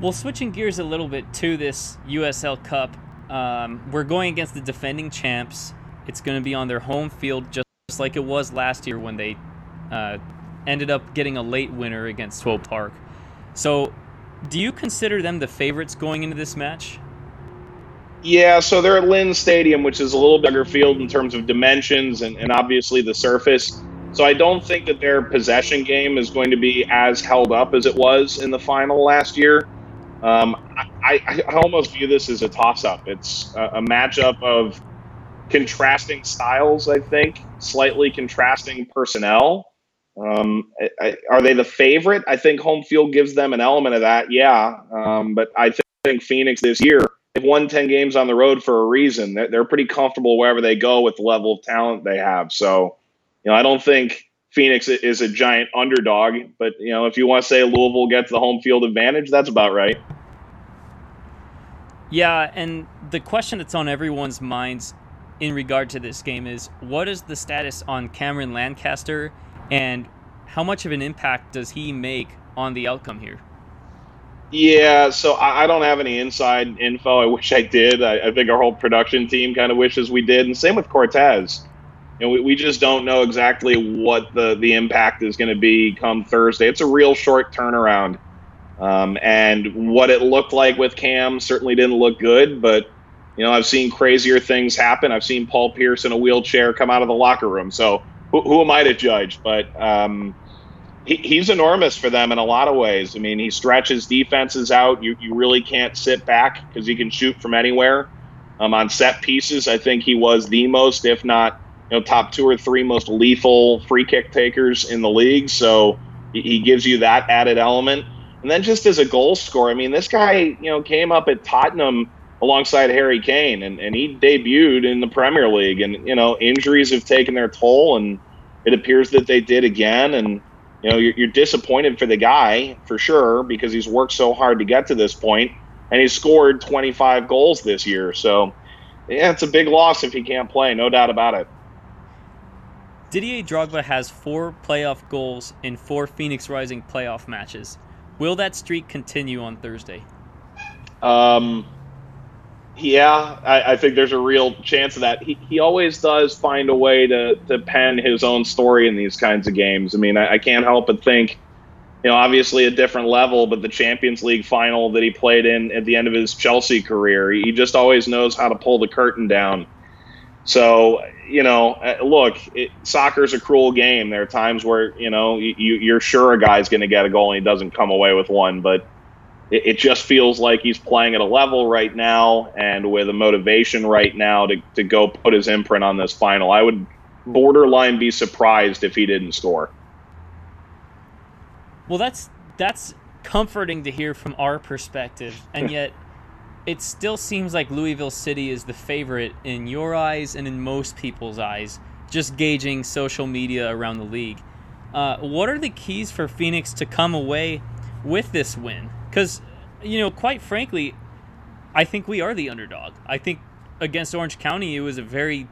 Well switching gears a little bit to this usl cup um, we're going against the defending champs. It's going to be on their home field just like it was last year when they uh, ended up getting a late winner against Swope Park. So, do you consider them the favorites going into this match? Yeah, so they're at Lynn Stadium, which is a little bigger field in terms of dimensions and, and obviously the surface. So I don't think that their possession game is going to be as held up as it was in the final last year. Um, I, I, almost view this as a toss-up. It's a, a matchup of contrasting styles, I think, slightly contrasting personnel. Um, I, I, are they the favorite? I think home field gives them an element of that, yeah. Um, but I think Phoenix this year, they've won 10 games on the road for a reason. They're, they're pretty comfortable wherever they go with the level of talent they have. So, you know, I don't think Phoenix is a giant underdog, but, you know, if you want to say Louisville gets the home field advantage, that's about right. Yeah, and the question that's on everyone's minds in regard to this game is what is the status on Cameron Lancaster and how much of an impact does he make on the outcome here? Yeah, so I, don't have any inside info. I wish I did. I, I think our whole production team kind of wishes we did, and same with Cortez. You know, we, we just don't know exactly what the the impact is going to be come Thursday. It's a real short turnaround, um, and what it looked like with Cam certainly didn't look good. But you know, I've seen crazier things happen. I've seen Paul Pierce in a wheelchair come out of the locker room. So who, who am I to judge? But um, he, he's enormous for them in a lot of ways. I mean, he stretches defenses out. You, you really can't sit back because he can shoot from anywhere. Um, on set pieces, I think he was the most, if not, you know, top two or three most lethal free kick takers in the league. So he, he gives you that added element. And then just as a goal scorer, I mean, this guy, you know, came up at Tottenham alongside Harry Kane, and, and he debuted in the Premier League. And, you know, injuries have taken their toll, and it appears that they did again. And, you know, you're, you're disappointed for the guy, for sure, because he's worked so hard to get to this point, and he's scored 25 goals this year. So, yeah, it's a big loss if he can't play, no doubt about it. Didier Drogba has four playoff goals in four Phoenix Rising playoff matches. Will that streak continue on Thursday? Um, yeah, I, I, think there's a real chance of that. He, he always does find a way to, to pen his own story in these kinds of games. I mean, I, I can't help but think, you know, obviously a different level, but the Champions League final that he played in at the end of his Chelsea career, he just always knows how to pull the curtain down. So, you know, uh, look, it, soccer's a cruel game. There are times where, you know, you, you're sure a guy's going to get a goal and he doesn't come away with one, but it, it, just feels like he's playing at a level right now and with a motivation right now to, to go put his imprint on this final. I would borderline be surprised if he didn't score. Well, that's that's comforting to hear from our perspective, and yet it still seems like Louisville City is the favorite in your eyes and in most people's eyes, just gauging social media around the league. Uh, what are the keys for Phoenix to come away with this win? Because, you know, quite frankly, I think we are the underdog. I think against Orange County, it was a very,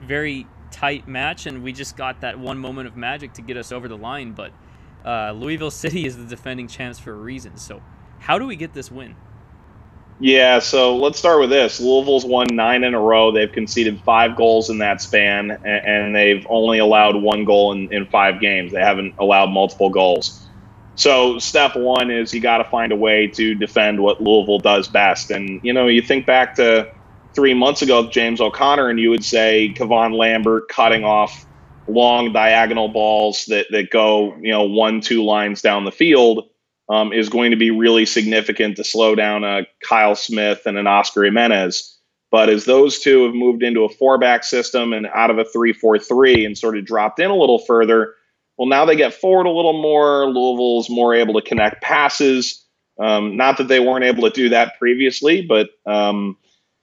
very tight match, and we just got that one moment of magic to get us over the line. But uh, Louisville City is the defending champs for a reason. So, how do we get this win? Yeah, so let's start with this. Louisville's won nine in a row. They've conceded five goals in that span, and, they've only allowed one goal in, in five games. They haven't allowed multiple goals. So, step one is you got to find a way to defend what Louisville does best. And, you know, you think back to three months ago James O'Connor, and you would say Kevon Lambert cutting off long diagonal balls that, that go, you know, one, two lines down the field um, is going to be really significant to slow down a Kyle Smith and an Oscar Jimenez. But as those two have moved into a four back system and out of a three four three and sort of dropped in a little further, well, now they get forward a little more. Louisville's more able to connect passes. Um, not that they weren't able to do that previously, but um,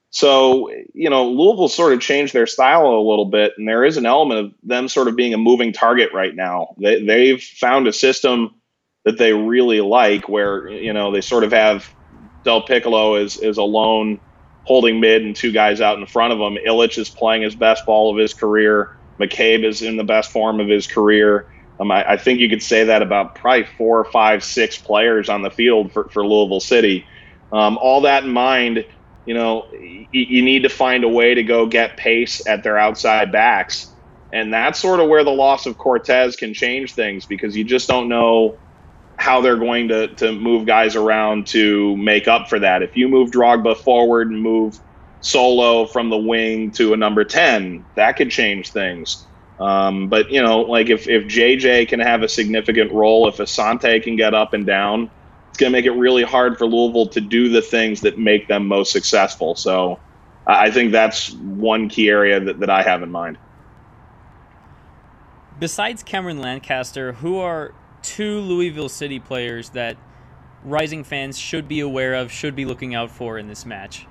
so, you know, Louisville sort of changed their style a little bit, and there is an element of them sort of being a moving target right now. They, they've found a system that they really like, where you know they sort of have DelPiccolo is is alone holding mid and two guys out in front of him. Ilić is playing his best ball of his career. McCabe is in the best form of his career. Um, I, I, think you could say that about probably four, five, six players on the field for, for Louisville City. Um, all that in mind, you know, y- you need to find a way to go get pace at their outside backs. And that's sort of where the loss of Cortez can change things because you just don't know how they're going to to move guys around to make up for that. If you move Drogba forward and move Solo from the wing to a number ten, that could change things. Um, but you know, like if if JJ can have a significant role, if Asante can get up and down, it's going to make it really hard for Louisville to do the things that make them most successful. So I think that's one key area that, that I have in mind. Besides Cameron Lancaster, who are two Louisville City players that Rising fans should be aware of, should be looking out for in this match?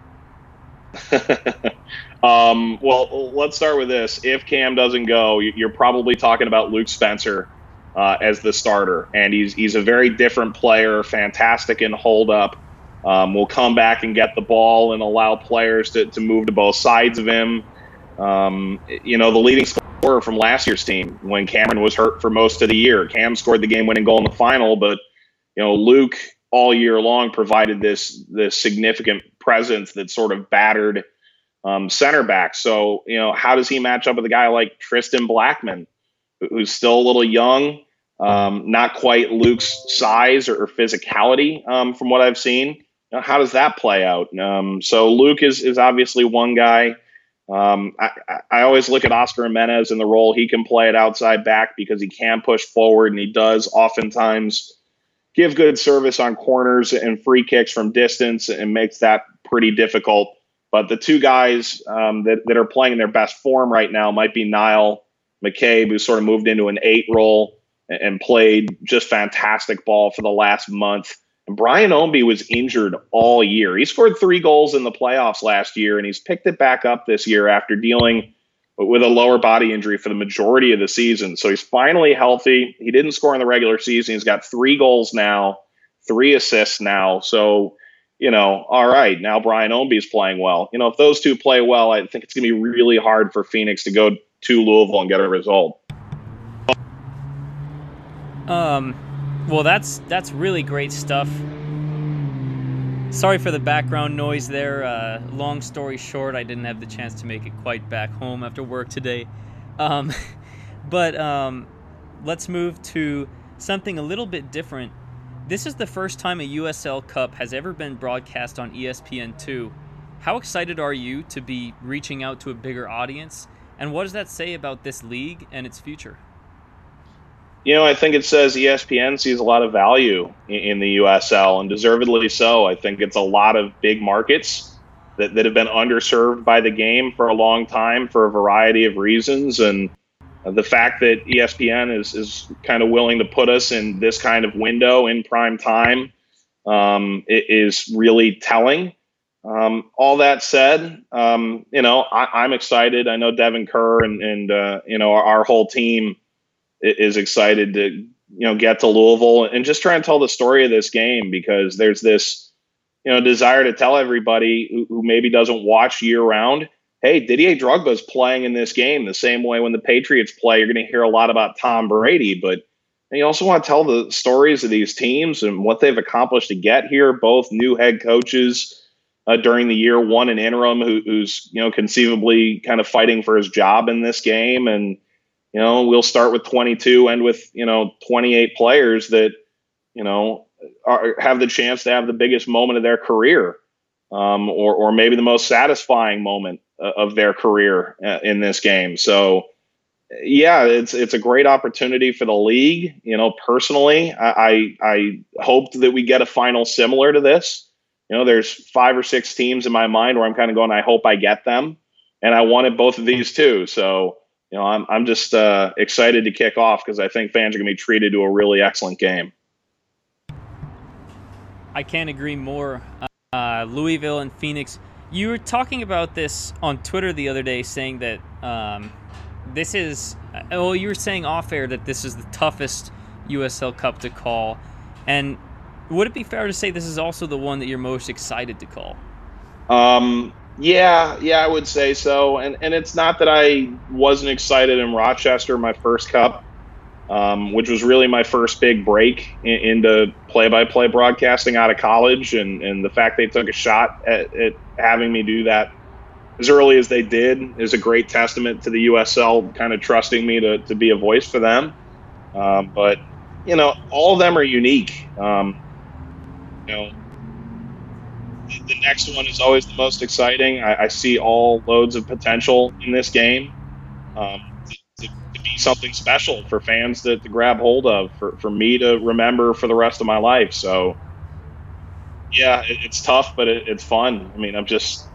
um, well, let's start with this. If Cam doesn't go, you're probably talking about Luke Spencer uh, as the starter, and he's he's a very different player, fantastic in hold up. Um, will come back and get the ball and allow players to, to move to both sides of him. Um, you know, the leading scorer from last year's team when Cameron was hurt for most of the year. Cam scored the game-winning goal in the final, but you know, Luke all year long provided this this significant presence that sort of battered um, center back. So you know, how does he match up with a guy like Tristan Blackmon, who's still a little young, um, not quite Luke's size or, or physicality um, from what I've seen? You know, how does that play out? Um, so Luke is is obviously one guy. Um, I, I, always look at Oscar Jimenez and the role he can play at outside back because he can push forward and he does oftentimes give good service on corners and free kicks from distance and makes that pretty difficult. But the two guys um, that, that are playing in their best form right now might be Niall McCabe, who sort of moved into an eight role and, and played just fantastic ball for the last month. And Brian Ownby was injured all year. He scored three goals in the playoffs last year, and he's picked it back up this year after dealing with a lower body injury for the majority of the season. So he's finally healthy. He didn't score in the regular season. He's got three goals now, three assists now. So, you know, all right, now Brian Ownby is playing well. You know, if those two play well, I think it's going to be really hard for Phoenix to go to Louisville and get a result. Um, well, that's that's really great stuff. Sorry for the background noise there. Uh, long story short, I didn't have the chance to make it quite back home after work today. Um, but um, let's move to something a little bit different. This is the first time a USL Cup has ever been broadcast on ESPN2. How excited are you to be reaching out to a bigger audience? And what does that say about this league and its future? You know, I think it says ESPN sees a lot of value in, the USL, and deservedly so. I think it's a lot of big markets that, that have been underserved by the game for a long time for a variety of reasons. And the fact that ESPN is, is kind of willing to put us in this kind of window in prime time um, is really telling. Um, all that said, um, you know, I, am excited. I know Devon Kerr and, and uh, you know, our, our whole team is excited to you know get to Louisville and just try and tell the story of this game because there's this you know desire to tell everybody who, who maybe doesn't watch year round. Hey, Didier Drogba is playing in this game the same way when the Patriots play. You're going to hear a lot about Tom Brady, but you also want to tell the stories of these teams and what they've accomplished to get here. Both new head coaches uh, during the year, one an interim who, who's you know conceivably kind of fighting for his job in this game, and you know, we'll start with 22 and with, you know, 28 players that, you know, are, have the chance to have the biggest moment of their career um, or, or maybe the most satisfying moment uh, of their career uh, in this game. So, yeah, it's it's a great opportunity for the league. You know, personally, I, I, I hoped that we get a final similar to this. You know, there's five or six teams in my mind where I'm kind of going, I hope I get them, and I wanted both of these too. So you know, I'm I'm just uh, excited to kick off because I think fans are going to be treated to a really excellent game. I can't agree more. Uh, Louisville and Phoenix. You were talking about this on Twitter the other day, saying that um, this is. Uh, well, you were saying off air that this is the toughest USL Cup to call, and would it be fair to say this is also the one that you're most excited to call? Um, yeah, yeah, I would say so. And and it's not that I wasn't excited in Rochester, my first cup, um, which was really my first big break in, into play-by-play broadcasting out of college, and and the fact they took a shot at, at having me do that as early as they did is a great testament to the USL kind of trusting me to to be a voice for them. Um, but you know, all of them are unique. Um, you know the next one is always the most exciting. I, I see all loads of potential in this game um, to, to, to, be something special for fans to, to grab hold of, for, for me to remember for the rest of my life. So, yeah, it, it's tough, but it, it's fun. I mean, I'm just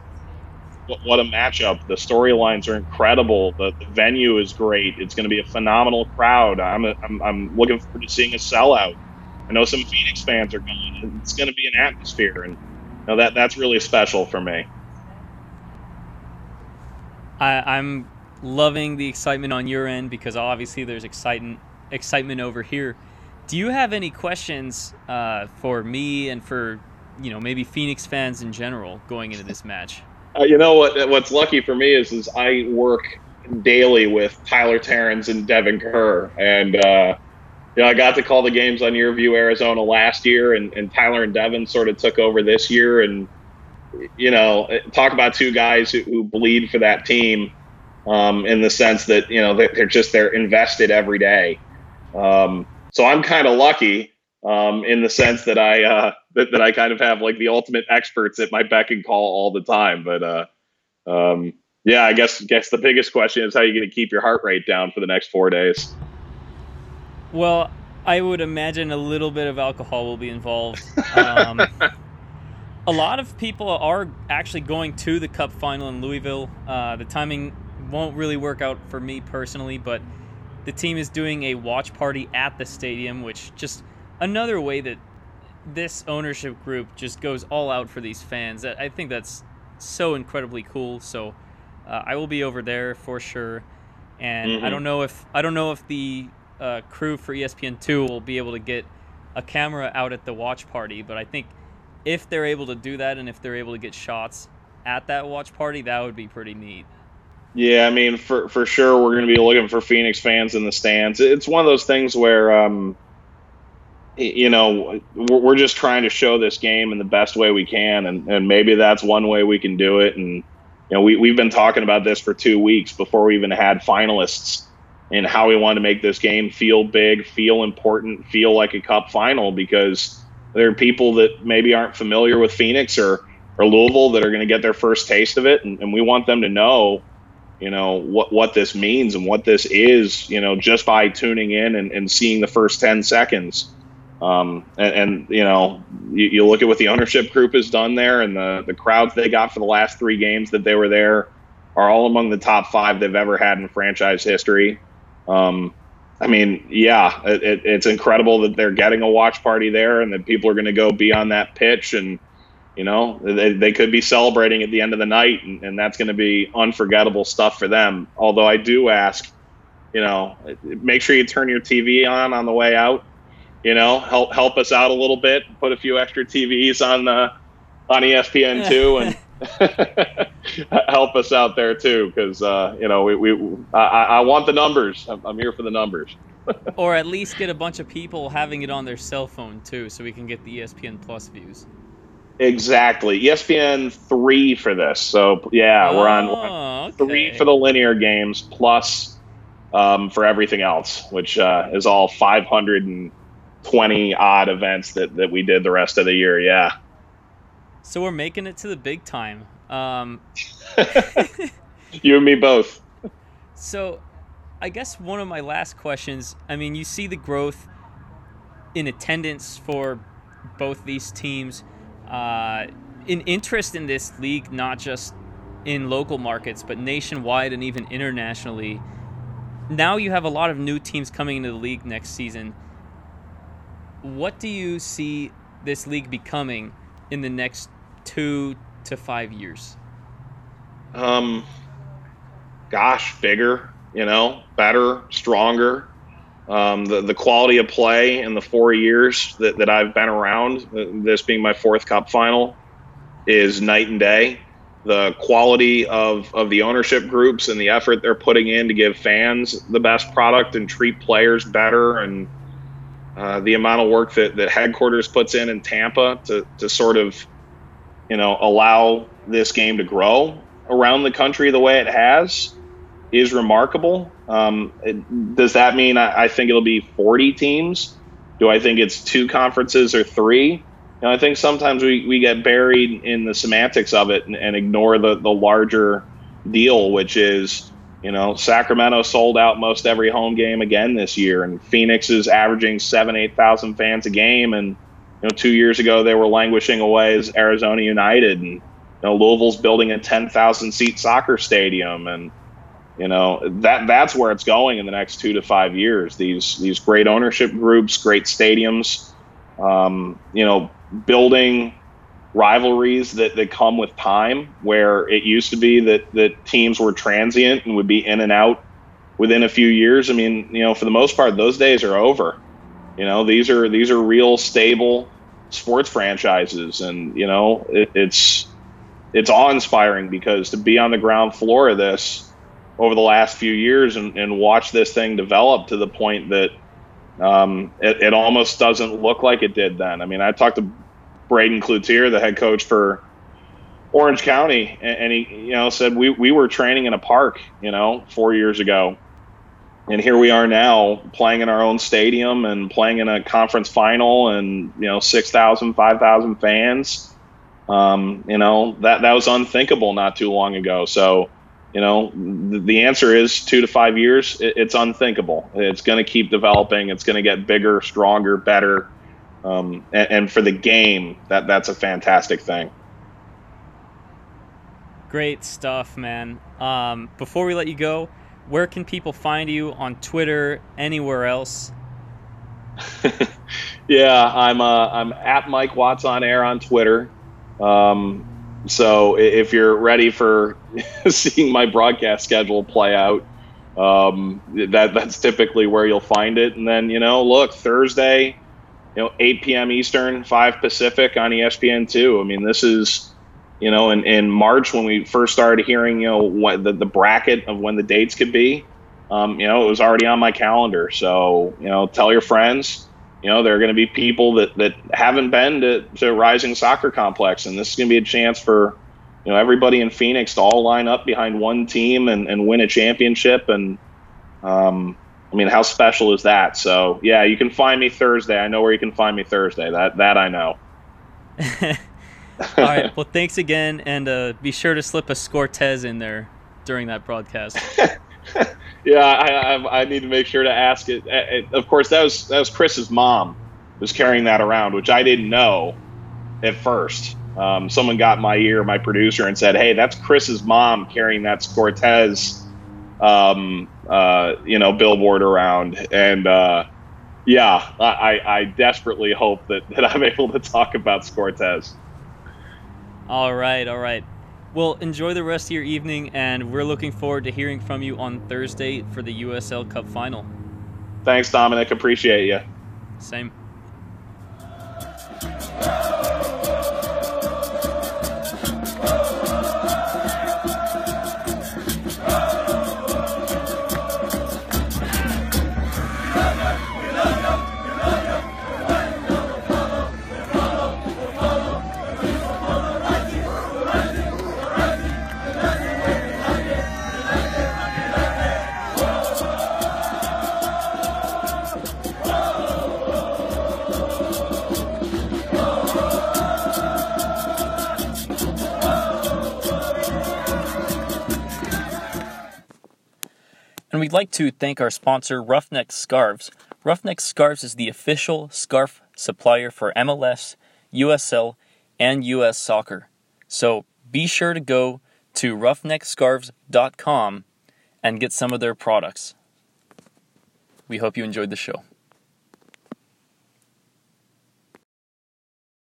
what, a matchup. The storylines are incredible. The, the, venue is great. It's going to be a phenomenal crowd. I'm, a, I'm, I'm looking forward to seeing a sellout. I know some Phoenix fans are going. It's going to be an atmosphere, and no, that that's really special for me. I, I'm loving the excitement on your end because obviously there's excitement excitement over here. Do you have any questions uh, for me and for you know maybe Phoenix fans in general going into this match? Uh, you know what? What's lucky for me is is I work daily with Tyler Terens and Devon Kerr, and uh, you know, I got to call the games on YurView, Arizona last year, and, and Tyler and Devon sort of took over this year. And, you know, talk about two guys who, who bleed for that team um, in the sense that, you know, they're just, they're invested every day. Um, so I'm kind of lucky um, in the sense that I, uh, that, that I kind of have like the ultimate experts at my beck and call all the time. But, uh, um, yeah, I guess, guess the biggest question is how you going to keep your heart rate down for the next four days. Well, I would imagine a little bit of alcohol will be involved. Um, a lot of people are actually going to the Cup final in Louisville. Uh, the timing won't really work out for me personally, but the team is doing a watch party at the stadium, which just another way that this ownership group just goes all out for these fans. I think that's so incredibly cool. So uh, I will be over there for sure. And mm-hmm. I don't know if I don't know if the uh, crew for ESPN two will be able to get a camera out at the watch party, but I think if they're able to do that and if they're able to get shots at that watch party, that would be pretty neat. Yeah, I mean, for for sure, we're going to be looking for Phoenix fans in the stands. It's one of those things where, um, you know, we're just trying to show this game in the best way we can, and, and maybe that's one way we can do it. And you know, we we've been talking about this for two weeks before we even had finalists, and how we want to make this game feel big, feel important, feel like a cup final because there are people that maybe aren't familiar with Phoenix or or Louisville that are going to get their first taste of it, and, and we want them to know you know what what this means and what this is you know just by tuning in and, and seeing the first 10 seconds. Um, and, and, you know you, you, look at what the ownership group has done there and the the crowds they got for the last three games that they were there are all among the top five they've ever had in franchise history um, I mean, yeah, it, it, it's incredible that they're getting a watch party there and that people are going to go be on that pitch and you know, they, they could be celebrating at the end of the night, and, and that's going to be unforgettable stuff for them. Although I do ask, you know, make sure you turn your TV on on the way out. You know, help help us out a little bit. Put a few extra TVs on the on ESPN two and help us out there too, because uh, you know we, we I, I want the numbers. I'm, I'm here for the numbers. or at least get a bunch of people having it on their cell phone too, so we can get the ESPN Plus views. Exactly. ESPN three for this. So yeah, oh, we're on oh, okay. three for the linear games plus um, for everything else, which uh, is all 520 odd events that, that we did the rest of the year. Yeah. So we're making it to the big time. Um, you and me both. So I guess one of my last questions I mean, you see the growth in attendance for both these teams uh, an interest in this league, not just in local markets, but nationwide and even internationally. Now you have a lot of new teams coming into the league next season. What do you see this league becoming in the next two to five years? Um, gosh, bigger, you know, better, stronger. Um, the, the quality of play in the four years that, that I've been around, uh, this being my fourth cup final, is night and day. The quality of, of the ownership groups and the effort they're putting in to give fans the best product and treat players better, and uh, the amount of work that, that headquarters puts in in Tampa to, to sort of, you know, allow this game to grow around the country the way it has is remarkable. Um, it, does that mean I, I, think it'll be 40 teams? Do I think it's two conferences or three? You know, I think sometimes we, we get buried in the semantics of it and, and ignore the, the larger deal, which is, you know, Sacramento sold out most every home game again this year, and Phoenix is averaging seven, 8,000 fans a game. And, you know, two years ago they were languishing away as Arizona United. And, you know, Louisville's building a 10,000 seat soccer stadium. And, you know that that's where it's going in the next two to five years. These these great ownership groups, great stadiums, um, you know, building rivalries that, that come with time. Where it used to be that that teams were transient and would be in and out within a few years. I mean, you know, for the most part, those days are over. You know, these are these are real stable sports franchises, and you know, it, it's it's awe inspiring because to be on the ground floor of this over the last few years and, and watch this thing develop to the point that um, it, it, almost doesn't look like it did then. I mean, I talked to Braeden Cloutier, the head coach for Orange County, and, he, you know, said we, we were training in a park, you know, four years ago. And here we are now playing in our own stadium and playing in a conference final and, you know, 6,000, 5,000 fans. Um, you know, that, that was unthinkable not too long ago. So, you know, the answer is two to five years. It's unthinkable. It's going to keep developing. It's going to get bigger, stronger, better. Um, and, and, for the game, that that's a fantastic thing. Great stuff, man. Um, before we let you go, where can people find you on Twitter, anywhere else? yeah, I'm uh, I'm at Mike Watts on air on Twitter. Um, so if you're ready for seeing my broadcast schedule play out, um, that that's typically where you'll find it. And then you know, look Thursday, you know, 8 p.m. Eastern, 5 Pacific on ESPN two. I mean, this is you know, in, in March when we first started hearing you know what the, the bracket of when the dates could be. Um, you know, it was already on my calendar. So you know, tell your friends you know, there are going to be people that, that haven't been to, to Rising Soccer Complex, and this is going to be a chance for, you know, everybody in Phoenix to all line up behind one team and, and win a championship. And, um, I mean, how special is that? So, yeah, you can find me Thursday. I know where you can find me Thursday. That, that I know. all right. Well, thanks again, and uh, be sure to slip a Scortez in there during that broadcast. yeah, I, I, I, need to make sure to ask it. it. Of course, that was that was Chris's mom was carrying that around, which I didn't know at first. Um, someone got my ear, my producer, and said, "Hey, that's Chris's mom carrying that Cortez, um, uh, you know, billboard around." And uh, yeah, I, I desperately hope that, that I'm able to talk about Cortez. All right, all right. Well, enjoy the rest of your evening, and we're looking forward to hearing from you on Thursday for the USL Cup final. Thanks, Dominic. Appreciate you. Same. And we'd like to thank our sponsor, Roughneck Scarves. Roughneck Scarves is the official scarf supplier for MLS, USL, and US Soccer. So be sure to go to roughneckscarves.com and get some of their products. We hope you enjoyed the show.